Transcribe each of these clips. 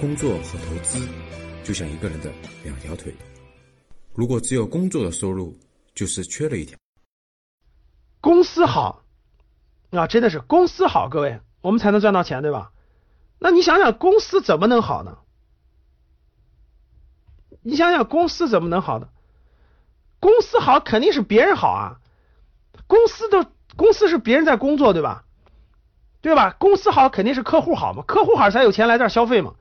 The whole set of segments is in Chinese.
工作和投资就像一个人的两条腿，如果只有工作的收入，就是缺了一条。公司好啊，真的是公司好，各位，我们才能赚到钱，对吧？那你想想，公司怎么能好呢？你想想，公司怎么能好呢？公司好肯定是别人好啊，公司的公司是别人在工作，对吧？对吧？公司好肯定是客户好嘛，客户好才有钱来这儿消费嘛。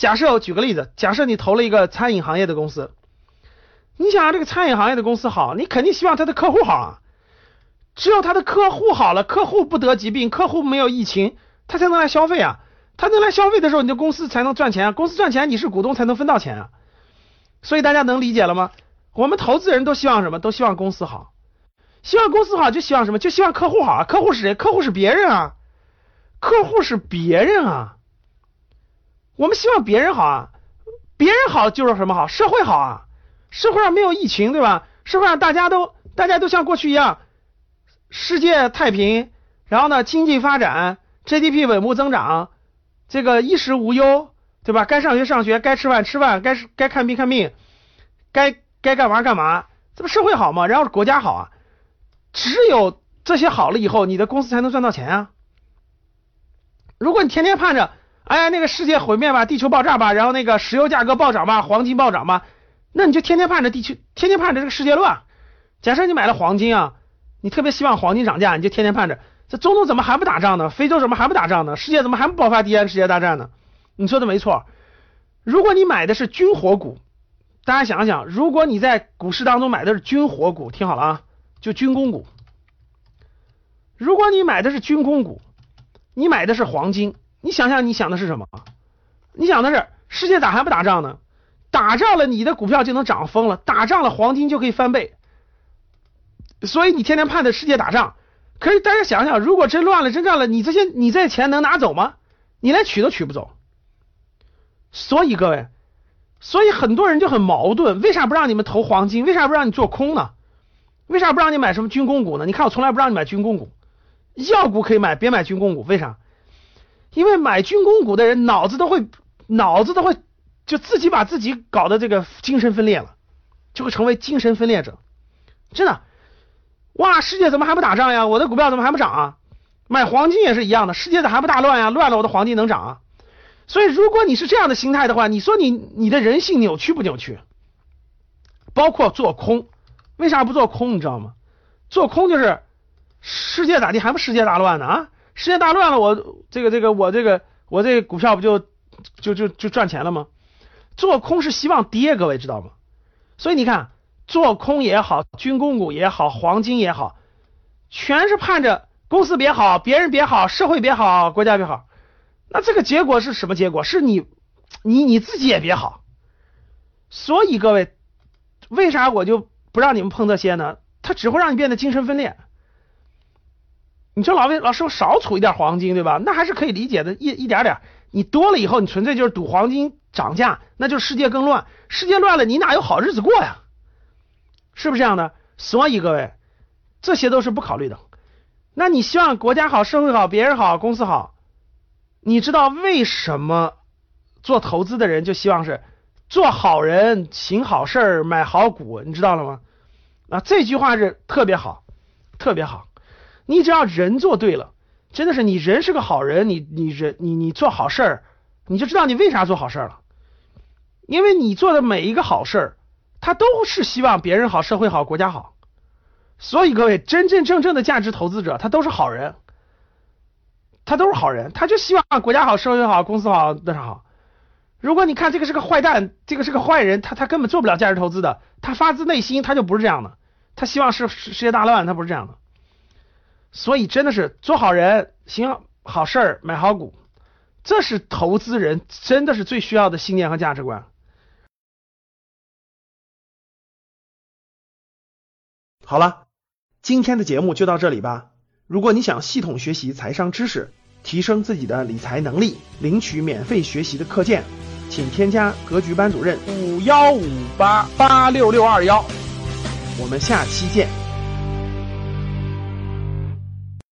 假设我举个例子，假设你投了一个餐饮行业的公司，你想这个餐饮行业的公司好，你肯定希望他的客户好啊。只有他的客户好了，客户不得疾病，客户没有疫情，他才能来消费啊。他能来消费的时候，你的公司才能赚钱啊，公司赚钱，你是股东才能分到钱啊。所以大家能理解了吗？我们投资人都希望什么？都希望公司好，希望公司好，就希望什么？就希望客户好啊。客户是谁？客户是别人啊，客户是别人啊。我们希望别人好啊，别人好就是什么好？社会好啊，社会上没有疫情，对吧？社会上大家都大家都像过去一样，世界太平，然后呢，经济发展，GDP 稳步增长，这个衣食无忧，对吧？该上学上学，该吃饭吃饭，该该看病看病，该。该干嘛干嘛，这不社会好吗？然后国家好啊，只有这些好了以后，你的公司才能赚到钱啊。如果你天天盼着，哎呀，那个世界毁灭吧，地球爆炸吧，然后那个石油价格暴涨吧，黄金暴涨吧，那你就天天盼着地球，天天盼着这个世界乱。假设你买了黄金啊，你特别希望黄金涨价，你就天天盼着，这中东怎么还不打仗呢？非洲怎么还不打仗呢？世界怎么还不爆发第三世界大战呢？你说的没错，如果你买的是军火股。大家想想，如果你在股市当中买的是军火股，听好了啊，就军工股。如果你买的是军工股，你买的是黄金，你想想，你想的是什么？你想的是世界咋还不打仗呢？打仗了，你的股票就能涨疯了；打仗了，黄金就可以翻倍。所以你天天盼着世界打仗，可是大家想想，如果真乱了、真战了，你这些你这些钱能拿走吗？你连取都取不走。所以各位。所以很多人就很矛盾，为啥不让你们投黄金？为啥不让你做空呢？为啥不让你买什么军工股呢？你看我从来不让你买军工股，药股可以买，别买军工股。为啥？因为买军工股的人脑子都会，脑子都会就自己把自己搞的这个精神分裂了，就会成为精神分裂者。真的，哇，世界怎么还不打仗呀？我的股票怎么还不涨啊？买黄金也是一样的，世界咋还不大乱呀？乱了，我的黄金能涨啊？所以，如果你是这样的心态的话，你说你你的人性扭曲不扭曲？包括做空，为啥不做空？你知道吗？做空就是世界咋地，还不世界大乱呢啊？世界大乱了，我这个这个我这个我这股票不就就就就赚钱了吗？做空是希望跌，各位知道吗？所以你看，做空也好，军工股也好，黄金也好，全是盼着公司别好，别人别好，社会别好，国家别好。那这个结果是什么结果？是你，你你自己也别好。所以各位，为啥我就不让你们碰这些呢？它只会让你变得精神分裂。你说老魏老师，我少储一点黄金，对吧？那还是可以理解的，一一点点。你多了以后，你纯粹就是赌黄金涨价，那就世界更乱。世界乱了，你哪有好日子过呀？是不是这样的？所以各位，这些都是不考虑的。那你希望国家好，社会好，别人好，公司好。你知道为什么做投资的人就希望是做好人、行好事、买好股？你知道了吗？啊，这句话是特别好，特别好。你只要人做对了，真的是你人是个好人，你你人你你做好事儿，你就知道你为啥做好事儿了。因为你做的每一个好事儿，他都是希望别人好、社会好、国家好。所以各位，真真正正的价值投资者，他都是好人。他都是好人，他就希望国家好、社会好、公司好、那啥好。如果你看这个是个坏蛋，这个是个坏人，他他根本做不了价值投资的，他发自内心他就不是这样的，他希望世世界大乱，他不是这样的。所以真的是做好人、行好事儿、买好股，这是投资人真的是最需要的信念和价值观。好了，今天的节目就到这里吧。如果你想系统学习财商知识，提升自己的理财能力，领取免费学习的课件，请添加格局班主任五幺五八八六六二幺，我们下期见。